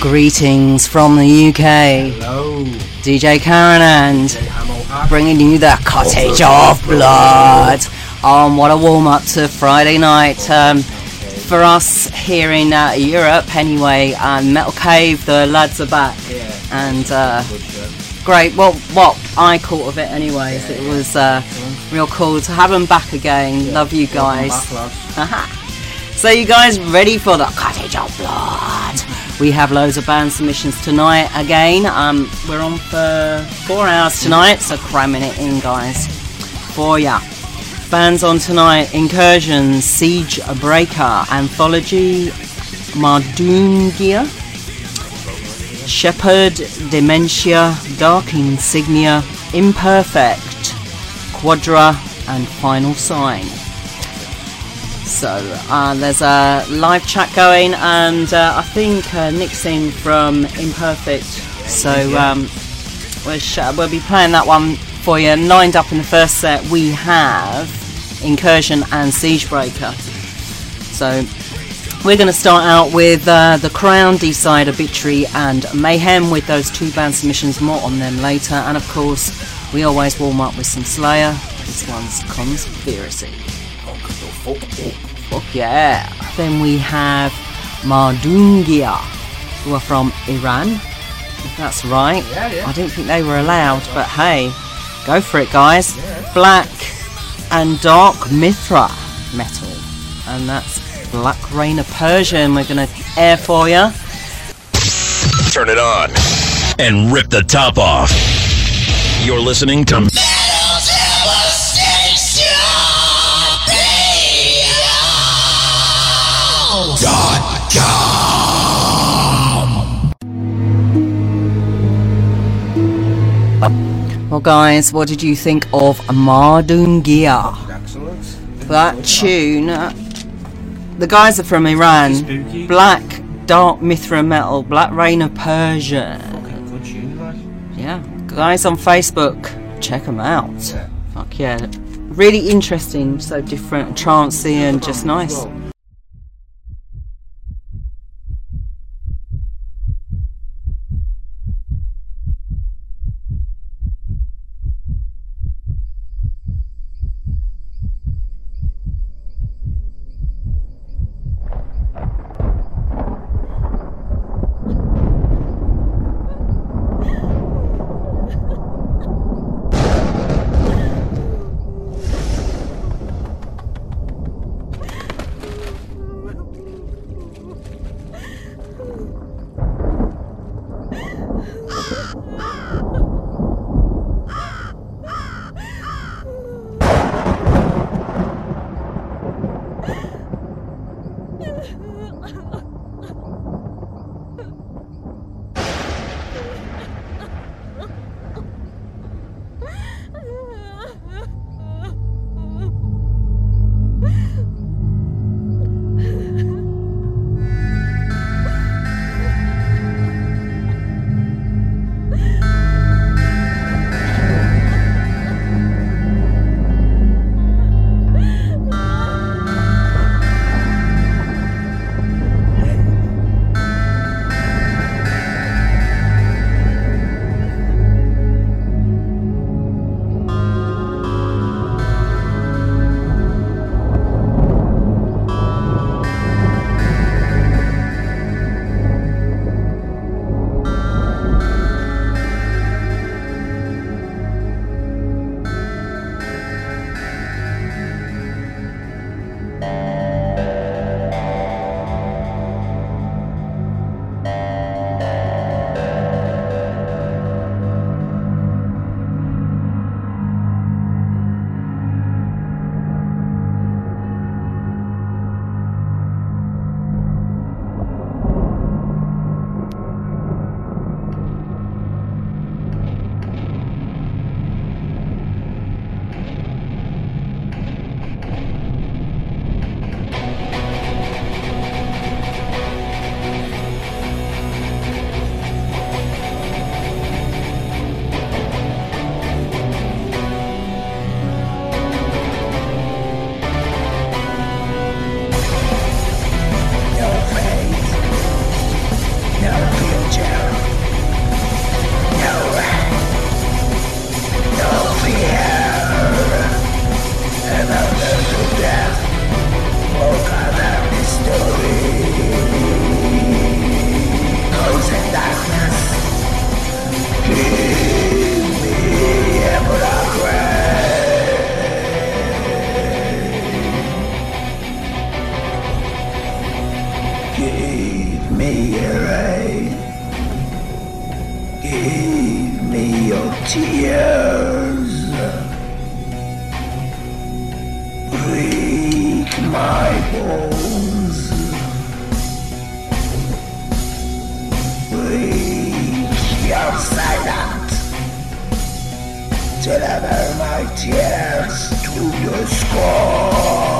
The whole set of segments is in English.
Greetings from the UK. Hello. DJ Karon and bringing you the Cottage of Blood. Um, what a warm up to Friday night. Um, for us here in uh, Europe, anyway, um, Metal Cave, the lads are back. Yeah. And uh, great. Well, what I caught of it, anyways, it was uh, real cool to have them back again. Love you guys. Back. So you guys ready for the Cottage of Blood? We have loads of band submissions tonight again. Um, we're on for four hours tonight, so cramming it in, guys. For ya. Bands on tonight: Incursions, Siege Breaker, Anthology, MarDoomGia, Shepherd, Dementia, Dark Insignia, Imperfect, Quadra, and Final Sign. So uh, there's a live chat going, and uh, I think uh, Nick's in from Imperfect. So um, we'll, sh- we'll be playing that one for you. Lined up in the first set, we have Incursion and Siegebreaker. So we're going to start out with uh, the Crown, Deicide, Obituary, and Mayhem with those two band submissions. More on them later, and of course, we always warm up with some Slayer. This one's Conspiracy. Fuck yeah. Then we have MarDoomGia, who are from Iran. If that's right. Yeah, yeah. I didn't think they were allowed, but hey, go for it, guys. Black and Dark Mithra metal. And that's Black Rain of Persian. We're going to air for you. Turn it on and rip the top off. You're listening to Well, guys, what did you think of MarDoomGia? That tune. The guys are from Iran. Black, dark Mithra metal, Black Rain of Persia. Fucking good tune, like. Yeah, guys on Facebook, check them out. Fuck yeah. Really interesting, so different, trancey, and just nice. Give me your tears. Break my bones. Break your silence. Deliver my tears to the sky.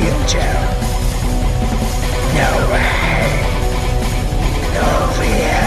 future. No way. No fear.